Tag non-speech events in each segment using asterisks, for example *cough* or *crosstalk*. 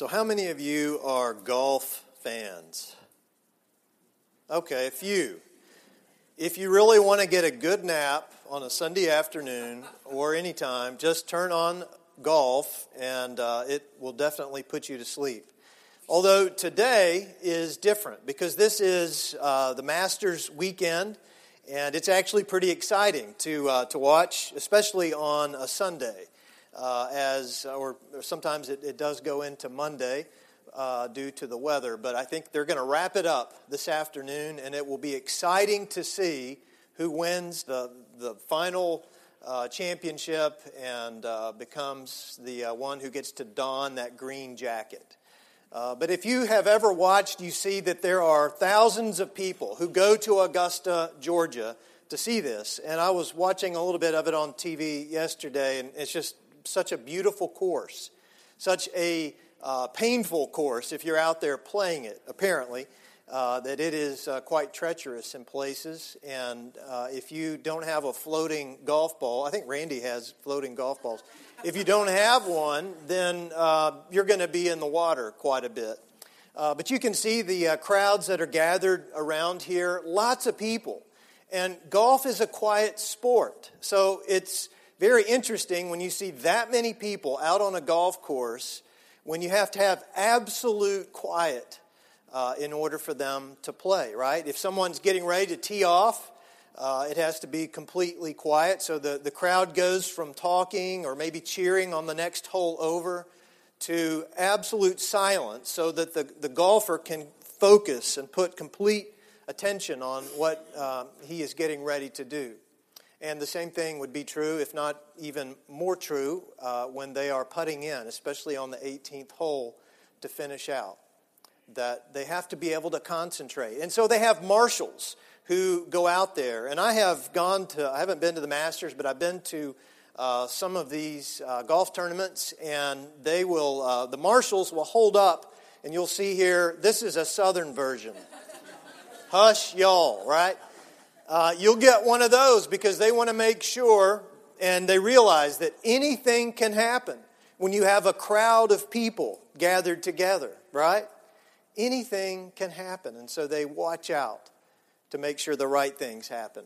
So, how many of you are golf fans? Okay, a few. If you really want to get a good nap on a Sunday afternoon or anytime, just turn on golf and uh, it will definitely put you to sleep. Although today is different because this is uh, the Masters weekend and it's actually pretty exciting to, uh, to watch, especially on a Sunday uh, as, or, or sometimes it, it, does go into Monday uh, due to the weather. But I think they're going to wrap it up this afternoon, and it will be exciting to see who wins the, the final uh, championship and uh, becomes the uh, one who gets to don that green jacket. Uh, but if you have ever watched, you see that there are thousands of people who go to Augusta, Georgia to see this. And I was watching a little bit of it on TV yesterday, and it's just such a beautiful course, such a uh, painful course if you're out there playing it, apparently, uh, that it is uh, quite treacherous in places. And uh, if you don't have a floating golf ball, I think Randy has floating golf balls. If you don't have one, then uh, you're going to be in the water quite a bit. Uh, but you can see the crowds that are gathered around here, lots of people. And golf is a quiet sport. So it's very interesting when you see that many people out on a golf course when you have to have absolute quiet uh, in order for them to play, right? If someone's getting ready to tee off, uh, it has to be completely quiet. So the, the crowd goes from talking or maybe cheering on the next hole over to absolute silence so that the, the golfer can focus and put complete attention on what uh, he is getting ready to do. And the same thing would be true, if not even more true, uh, when they are putting in, especially on the 18th hole to finish out. That they have to be able to concentrate. And so they have marshals who go out there. And I have gone to, I haven't been to the Masters, but I've been to uh, some of these uh, golf tournaments, and they will, uh, the marshals will hold up, and you'll see here, this is a southern version. Hush, y'all, right? Uh, you'll get one of those because they want to make sure and they realize that anything can happen when you have a crowd of people gathered together, right? Anything can happen. And so they watch out to make sure the right things happen.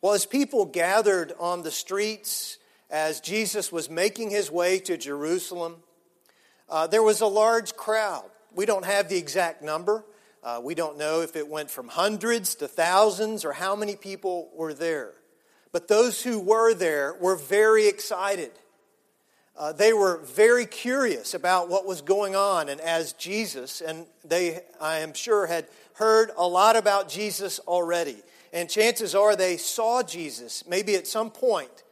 Well, as people gathered on the streets as Jesus was making his way to Jerusalem, uh, there was a large crowd. We don't have the exact number, uh, we don't know if it went from hundreds to thousands or how many people were there. But those who were there were very excited. Uh, they were very curious about what was going on. And as Jesus, and they, I am sure, had heard a lot about Jesus already. And chances are they saw Jesus maybe at some point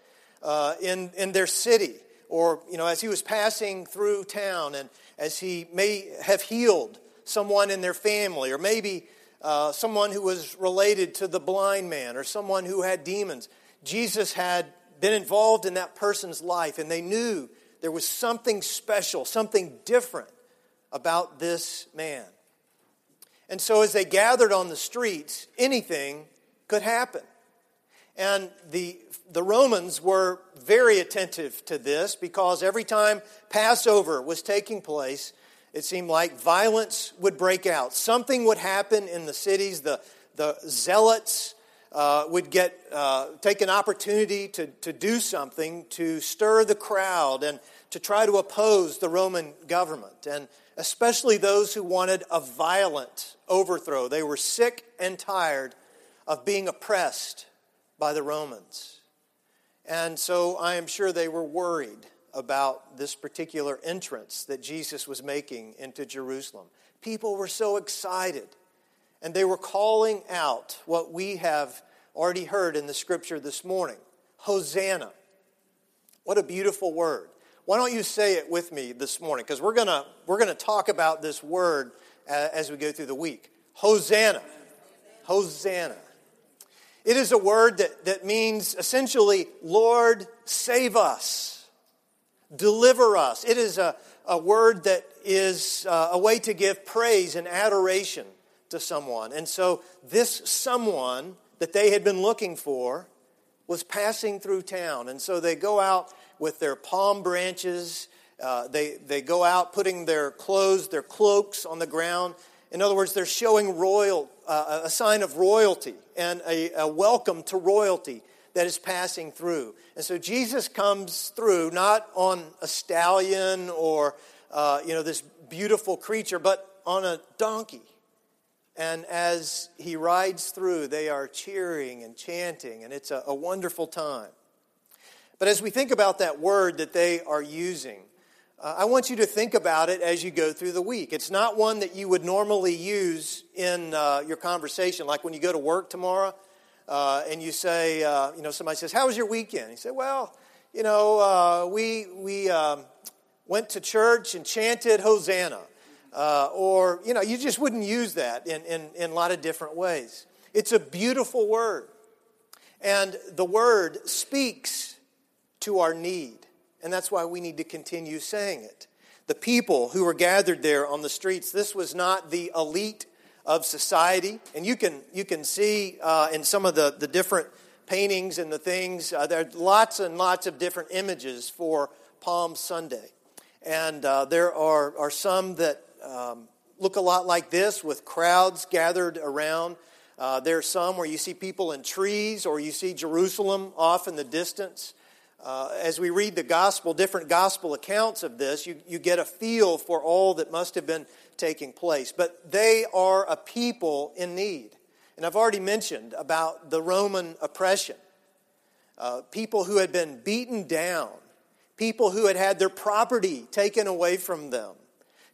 uh, in, in their city or, you know, as he was passing through town and as he may have healed someone in their family, or maybe uh, someone who was related to the blind man, or someone who had demons. Jesus had been involved in that person's life, and they knew there was something special, something different about this man. And so, as they gathered on the streets, anything could happen. And the, the Romans were very attentive to this because every time Passover was taking place, it seemed like violence would break out. Something would happen in the cities. The, the zealots uh, would get uh, take an opportunity to, to do something to stir the crowd and to try to oppose the Roman government, and especially those who wanted a violent overthrow. They were sick and tired of being oppressed by the Romans. And so I am sure they were worried about this particular entrance that Jesus was making into Jerusalem. People were so excited, and they were calling out what we have already heard in the scripture this morning Hosanna. What a beautiful word. Why don't you say it with me this morning? Because we're going we're to talk about this word uh, as we go through the week. Hosanna. Hosanna. It is a word that, that means essentially, Lord, save us deliver us. It is a, a word that is uh, a way to give praise and adoration to someone. And so, this someone that they had been looking for was passing through town. And so, they go out with their palm branches uh, they, they go out putting their clothes, their cloaks on the ground. In other words, they're showing royal, uh, a sign of royalty and a, a welcome to royalty that is passing through. And so Jesus comes through not on a stallion or uh, you know this beautiful creature, but on a donkey. And as he rides through, they are cheering and chanting, and it's a, a wonderful time. But as we think about that word that they are using, uh, I want you to think about it as you go through the week. It's not one that you would normally use in uh, your conversation, like when you go to work tomorrow uh, and you say, uh, you know, somebody says, How was your weekend? You say, Well, you know, uh, we, we um, went to church and chanted Hosanna. Uh, or, you know, you just wouldn't use that in, in, in a lot of different ways. It's a beautiful word. And the word speaks to our need. And that's why we need to continue saying it. The people who were gathered there on the streets, this was not the elite of society. And you can, you can see uh, in some of the, the different paintings and the things, uh, there are lots and lots of different images for Palm Sunday. And uh, there are, are some that um, look a lot like this with crowds gathered around. Uh, there are some where you see people in trees or you see Jerusalem off in the distance. Uh, as we read the gospel, different gospel accounts of this, you, you get a feel for all that must have been taking place. But they are a people in need. And I've already mentioned about the Roman oppression. Uh, people who had been beaten down, people who had had their property taken away from them,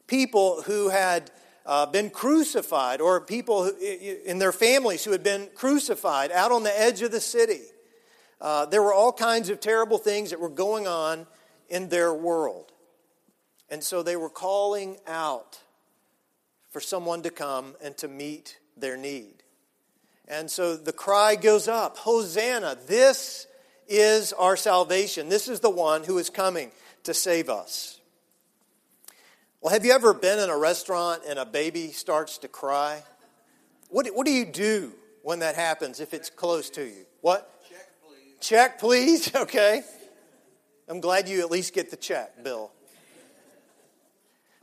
people who had uh, been crucified, or people who, in their families who had been crucified out on the edge of the city. Uh, there were all kinds of terrible things that were going on in their world. And so they were calling out for someone to come and to meet their need. And so the cry goes up Hosanna, this is our salvation. This is the one who is coming to save us. Well, have you ever been in a restaurant and a baby starts to cry? What, what do you do when that happens if it's close to you? What? Check, please. *laughs* Okay. I'm glad you at least get the check, Bill.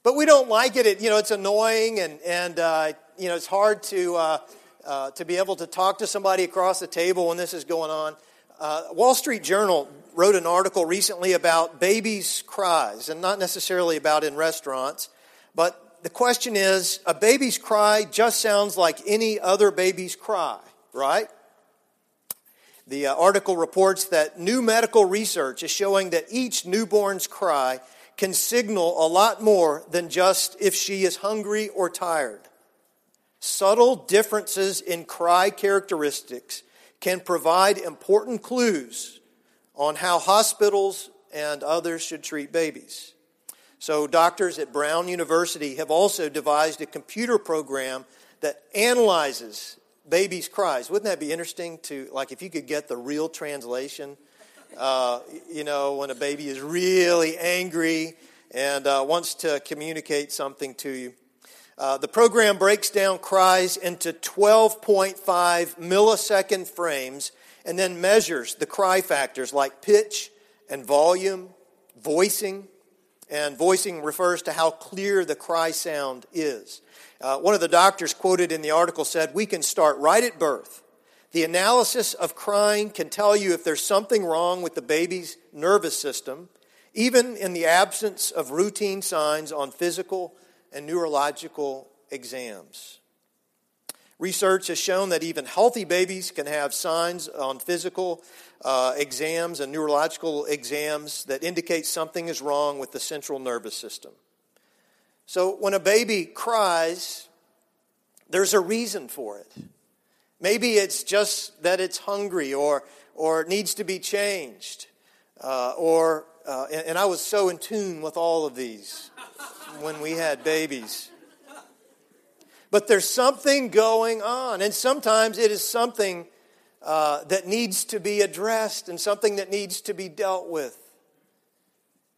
But we don't like it. it you know, it's annoying and, and uh, you know, it's hard to, uh, uh, to be able to talk to somebody across the table when this is going on. Uh, Wall Street Journal wrote an article recently about babies' cries, and not necessarily about in restaurants, but the question is a baby's cry just sounds like any other baby's cry, right? The uh, article reports that new medical research is showing that each newborn's cry can signal a lot more than just if she is hungry or tired. Subtle differences in cry characteristics can provide important clues on how hospitals and others should treat babies. So, doctors at Brown University have also devised a computer program that analyzes babies' cries. Wouldn't that be interesting to, like, if you could get the real translation? Uh, you know, when a baby is really angry and uh, wants to communicate something to you. Uh, the program breaks down cries into 12.5 millisecond frames and then measures the cry factors like pitch and volume, voicing, and voicing refers to how clear the cry sound is. Uh, one of the doctors quoted in the article said, We can start right at birth. The analysis of crying can tell you if there's something wrong with the baby's nervous system, even in the absence of routine signs on physical and neurological exams. Research has shown that even healthy babies can have signs on physical uh, exams and neurological exams that indicate something is wrong with the central nervous system. So when a baby cries, there's a reason for it. Maybe it's just that it's hungry or, or needs to be changed. Uh, or, uh, and, and I was so in tune with all of these when we had babies. But there's something going on, and sometimes it is something uh, that needs to be addressed and something that needs to be dealt with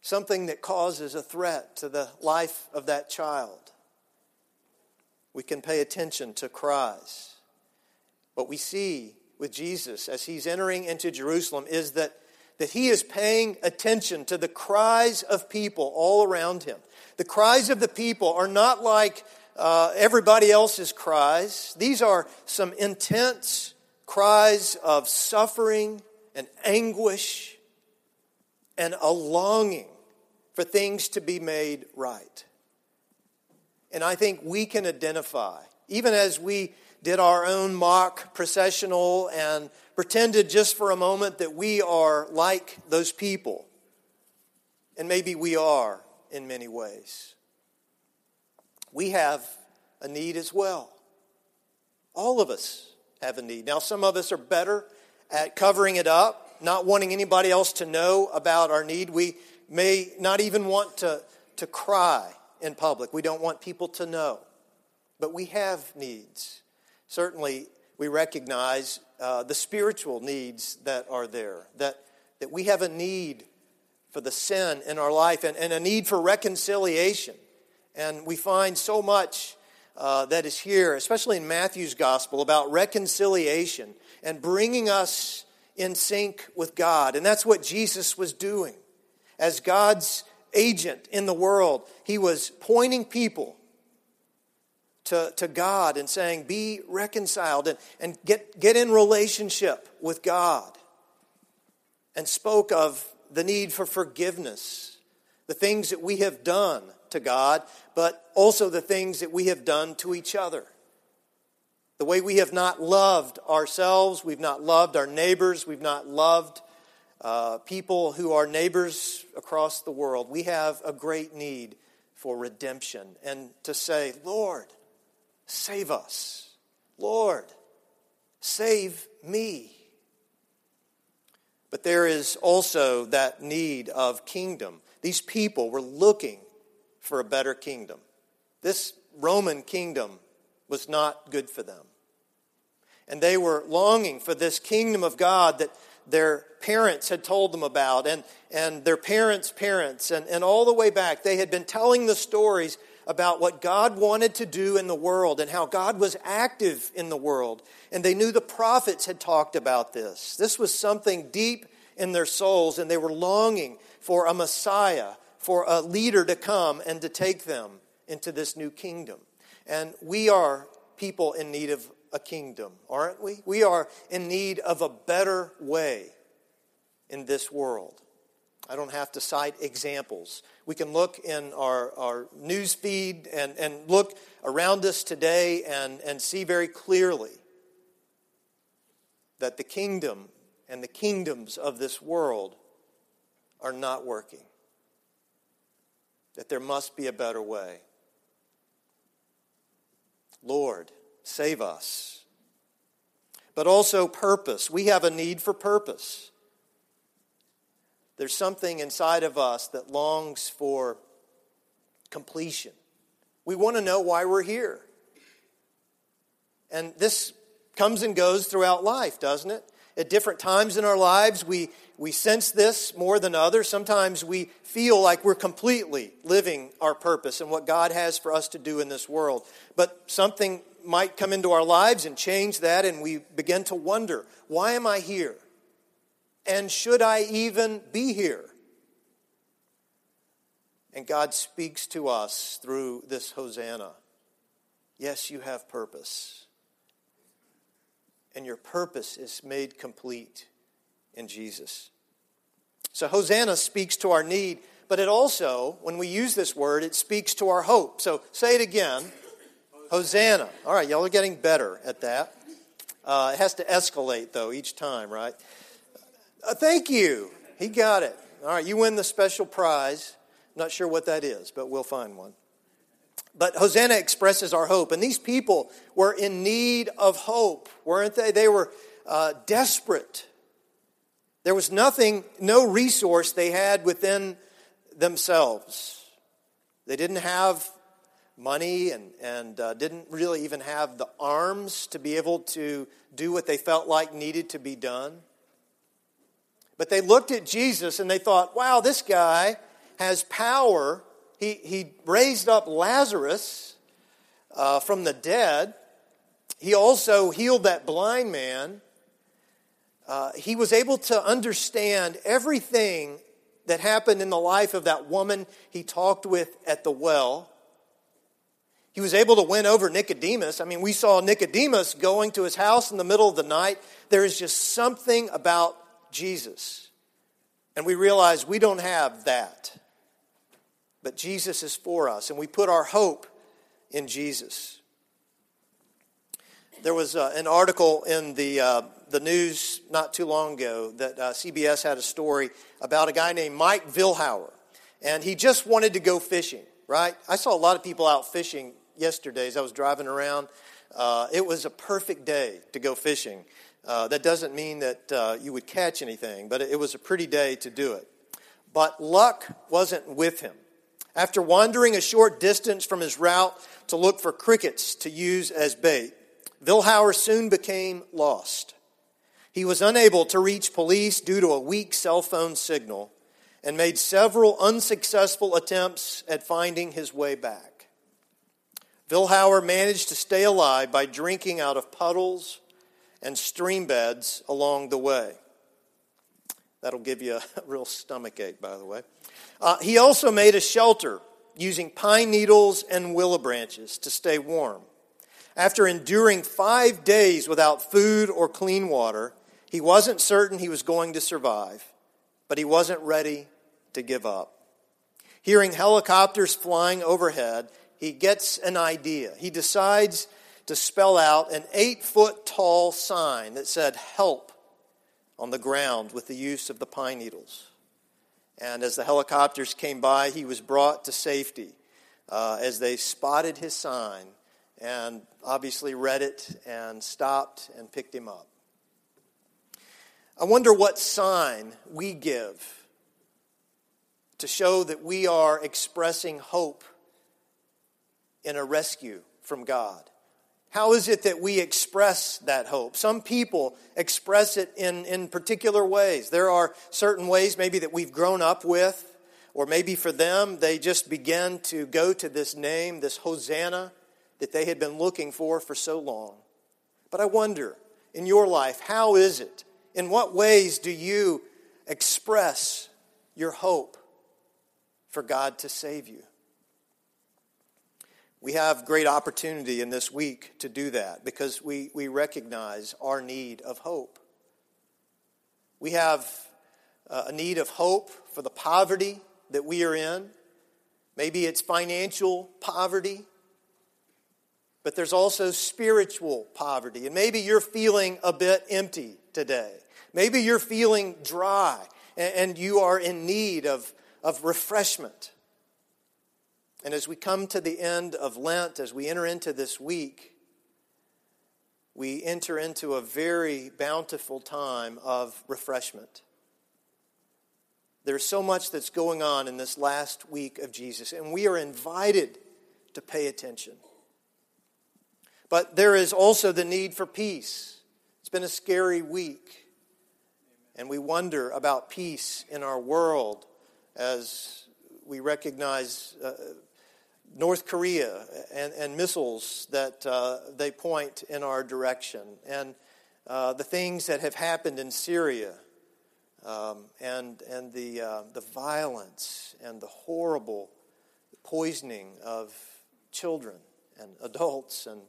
something that causes a threat to the life of that child. We can pay attention to cries. What we see with Jesus as he's entering into Jerusalem is that that he is paying attention to the cries of people all around him. The cries of the people are not like uh, everybody else's cries, these are some intense cries of suffering and anguish and a longing for things to be made right. And I think we can identify, even as we did our own mock processional and pretended just for a moment that we are like those people. And maybe we are in many ways. We have a need as well. All of us have a need. Now, some of us are better at covering it up, not wanting anybody else to know about our need. We may not even want to, to cry in public. We don't want people to know. But we have needs. Certainly, we recognize uh, the spiritual needs that are there, that, that we have a need for the sin in our life and, and a need for reconciliation. And we find so much uh, that is here, especially in Matthew's gospel, about reconciliation and bringing us in sync with God. And that's what Jesus was doing. As God's agent in the world, he was pointing people to, to God and saying, Be reconciled and, and get, get in relationship with God. And spoke of the need for forgiveness, the things that we have done to God, but also the things that we have done to each other. The way we have not loved ourselves, we've not loved our neighbors, we've not loved uh, people who are neighbors across the world. We have a great need for redemption and to say, Lord, save us. Lord, save me. But there is also that need of kingdom. These people were looking for a better kingdom. This Roman kingdom was not good for them. And they were longing for this kingdom of God that their parents had told them about, and, and their parents' parents, and, and all the way back. They had been telling the stories about what God wanted to do in the world and how God was active in the world. And they knew the prophets had talked about this. This was something deep in their souls, and they were longing for a Messiah, for a leader to come and to take them into this new kingdom. And we are people in need of a kingdom, aren't we? We are in need of a better way in this world. I don't have to cite examples. We can look in our, our news feed and, and look around us today and, and see very clearly that the kingdom and the kingdoms of this world are not working that there must be a better way. Lord, save us. But also purpose. We have a need for purpose. There's something inside of us that longs for completion. We want to know why we're here. And this comes and goes throughout life, doesn't it? At different times in our lives, we, we sense this more than others. Sometimes we feel like we're completely living our purpose and what God has for us to do in this world. But something might come into our lives and change that, and we begin to wonder why am I here? And should I even be here? And God speaks to us through this Hosanna. Yes, you have purpose and your purpose is made complete in Jesus. So, Hosanna speaks to our need, but it also, when we use this word, it speaks to our hope. So, say it again Hosanna. All right, y'all are getting better at that. Uh, it has to escalate, though, each time, right? Uh, thank you. He got it. All right, you win the special prize. I'm not sure what that is, but we'll find one. But Hosanna expresses our hope. And these people were in need of hope, weren't they? They were uh, desperate. There was nothing, no resource they had within themselves. They didn't have money and, and uh, didn't really even have the arms to be able to do what they felt like needed to be done. But they looked at Jesus and they thought, wow, this guy has power he, he raised up Lazarus uh, from the dead. He also healed that blind man. uh, he was able to understand everything that happened in the life of that woman he talked with at the well. He was able to win over Nicodemus. I mean, we saw Nicodemus going to his house in the middle of the night. There is just something about Jesus. And we realize we don't have that. But Jesus is for us, and we put our hope in Jesus. There was uh, an article in the, uh, the news not too long ago that uh, CBS had a story about a guy named Mike Vilhauer. And he just wanted to go fishing, right? I saw a lot of people out fishing yesterday as I was driving around. Uh, it was a perfect day to go fishing. Uh, that doesn't mean that uh, you would catch anything, but it was a pretty day to do it. But luck wasn't with him. After wandering a short distance from his route to look for crickets to use as bait, Vilhauer soon became lost. He was unable to reach police due to a weak cell phone signal and made several unsuccessful attempts at finding his way back. Vilhauer managed to stay alive by drinking out of puddles and stream beds along the way. That'll give you a *laughs* real stomach ache, by the way. Uh, he also made a shelter using pine needles and willow branches to stay warm. After enduring five days without food or clean water, he wasn't certain he was going to survive, but he wasn't ready to give up. Hearing helicopters flying overhead, he gets an idea. He decides to spell out an eight foot tall sign that said, Help, on the ground with the use of the pine needles. And as the helicopters came by, he was brought to safety uh, as they spotted his sign and obviously read it and stopped and picked him up. I wonder what sign we give to show that we are expressing hope in a rescue from God. How is it that we express that hope? Some people express it in, in particular ways. There are certain ways maybe that we've grown up with, or maybe for them, they just begin to go to this name, this Hosanna, that they had been looking for for so long. But I wonder, in your life, how is it? In what ways do you express your hope for God to save you? We have great opportunity in this week to do that because we, we recognize our need of hope. We have uh, a need of hope for the poverty that we are in. Maybe it's financial poverty, but there's also spiritual poverty. And maybe you're feeling a bit empty today. Maybe you're feeling dry and you are in need of, of refreshment. And as we come to the end of Lent, as we enter into this week, we enter into a very bountiful time of refreshment. There's so much that's going on in this last week of Jesus, and we are invited to pay attention. But there is also the need for peace. It's been a scary week, and we wonder about peace in our world as we recognize uh, North Korea and, and missiles that uh, they point in our direction, and uh, the things that have happened in Syria, um, and, and the, uh, the violence and the horrible poisoning of children and adults, and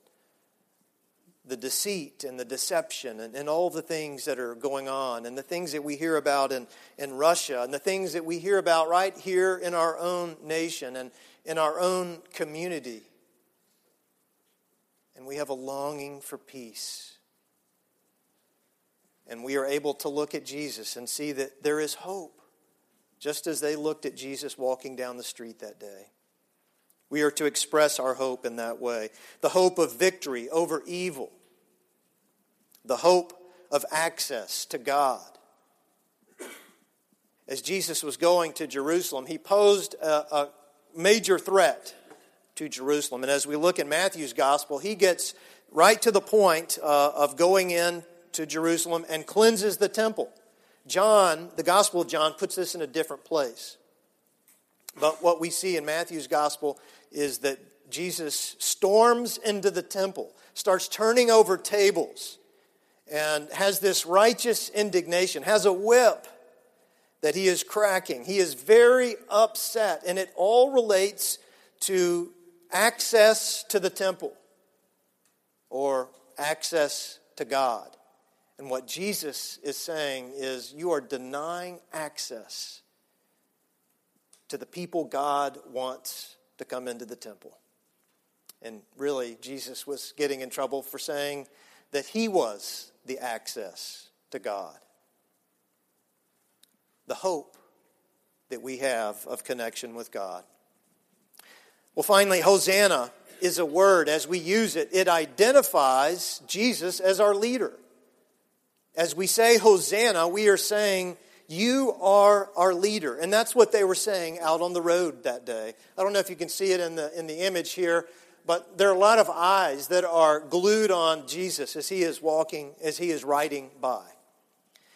the deceit and the deception, and, and all the things that are going on, and the things that we hear about in, in Russia, and the things that we hear about right here in our own nation. And, in our own community. And we have a longing for peace. And we are able to look at Jesus and see that there is hope, just as they looked at Jesus walking down the street that day. We are to express our hope in that way the hope of victory over evil, the hope of access to God. As Jesus was going to Jerusalem, he posed a, a, major threat to Jerusalem. And as we look in Matthew's gospel, he gets right to the point uh, of going in to Jerusalem and cleanses the temple. John, the Gospel of John, puts this in a different place. But what we see in Matthew's gospel is that Jesus storms into the temple, starts turning over tables, and has this righteous indignation, has a whip that he is cracking. He is very upset, and it all relates to access to the temple or access to God. And what Jesus is saying is, you are denying access to the people God wants to come into the temple. And really, Jesus was getting in trouble for saying that he was the access to God. The hope that we have of connection with God. Well, finally, Hosanna is a word, as we use it, it identifies Jesus as our leader. As we say Hosanna, we are saying, You are our leader. And that's what they were saying out on the road that day. I don't know if you can see it in the, in the image here, but there are a lot of eyes that are glued on Jesus as he is walking, as he is riding by.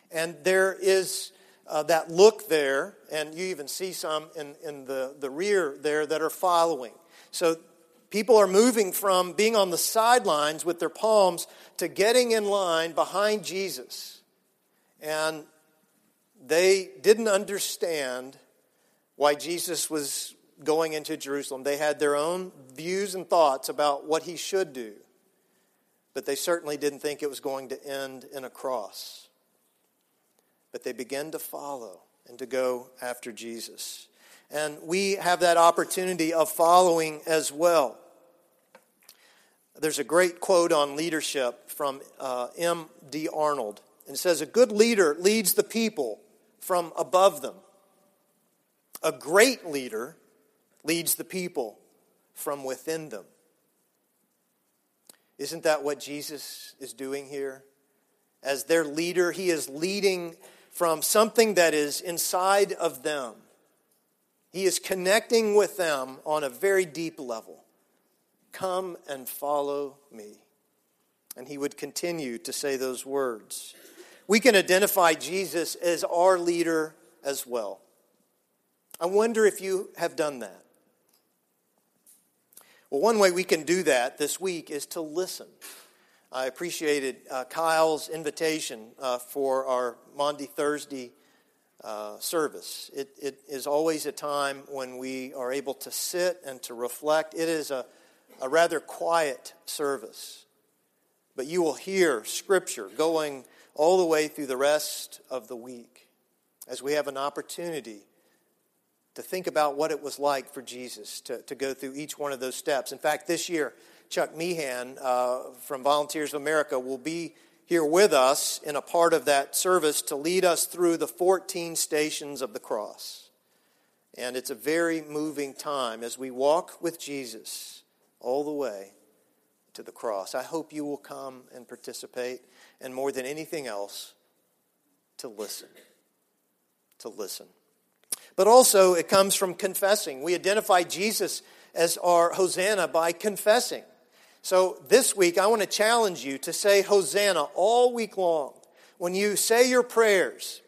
And there is uh, that look there, and you even see some in, in the, the rear there that are following. So people are moving from being on the sidelines with their palms to getting in line behind Jesus. And they didn't understand why Jesus was going into Jerusalem. They had their own views and thoughts about what he should do, but they certainly didn't think it was going to end in a cross. But they began to follow and to go after Jesus. And we have that opportunity of following as well. There's a great quote on leadership from uh, M.D. Arnold. And it says, A good leader leads the people from above them. A great leader leads the people from within them. Isn't that what Jesus is doing here? As their leader, he is leading from something that is inside of them. He is connecting with them on a very deep level. Come and follow me. And he would continue to say those words. We can identify Jesus as our leader as well. I wonder if you have done that. Well, one way we can do that this week is to listen. I appreciated uh, Kyle's invitation uh, for our Maundy Thursday uh, service. It, it is always a time when we are able to sit and to reflect. It is a, a rather quiet service, but you will hear Scripture going all the way through the rest of the week as we have an opportunity to think about what it was like for Jesus to, to go through each one of those steps. In fact, this year, Chuck Meehan uh, from Volunteers of America will be here with us in a part of that service to lead us through the 14 stations of the cross. And it's a very moving time as we walk with Jesus all the way to the cross. I hope you will come and participate, and more than anything else, to listen. To listen. But also, it comes from confessing. We identify Jesus as our Hosanna by confessing. So this week, I want to challenge you to say Hosanna all week long. When you say your prayers,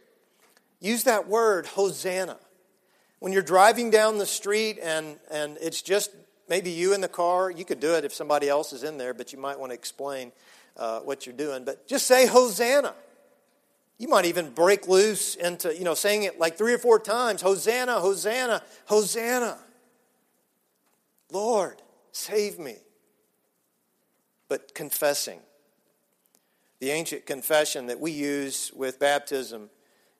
use that word, Hosanna. When you're driving down the street and, and it's just maybe you in the car, you could do it if somebody else is in there, but you might want to explain uh, what you're doing. But just say Hosanna. You might even break loose into, you know, saying it like three or four times Hosanna, Hosanna, Hosanna. Lord, save me. But confessing. The ancient confession that we use with baptism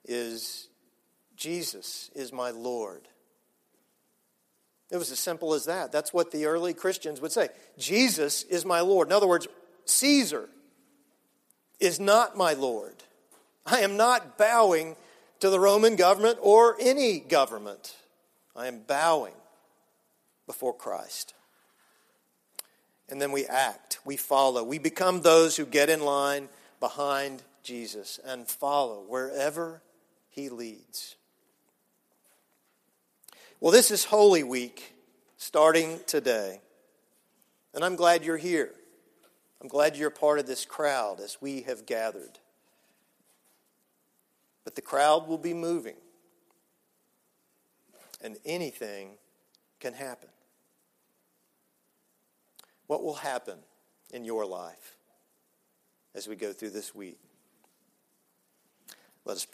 is Jesus is my Lord. It was as simple as that. That's what the early Christians would say. Jesus is my Lord. In other words, Caesar is not my Lord. I am not bowing to the Roman government or any government. I am bowing before Christ. And then we act, we follow, we become those who get in line behind Jesus and follow wherever he leads. Well, this is Holy Week starting today. And I'm glad you're here. I'm glad you're part of this crowd as we have gathered but the crowd will be moving. And anything can happen. What will happen in your life? as we go through this week. Let us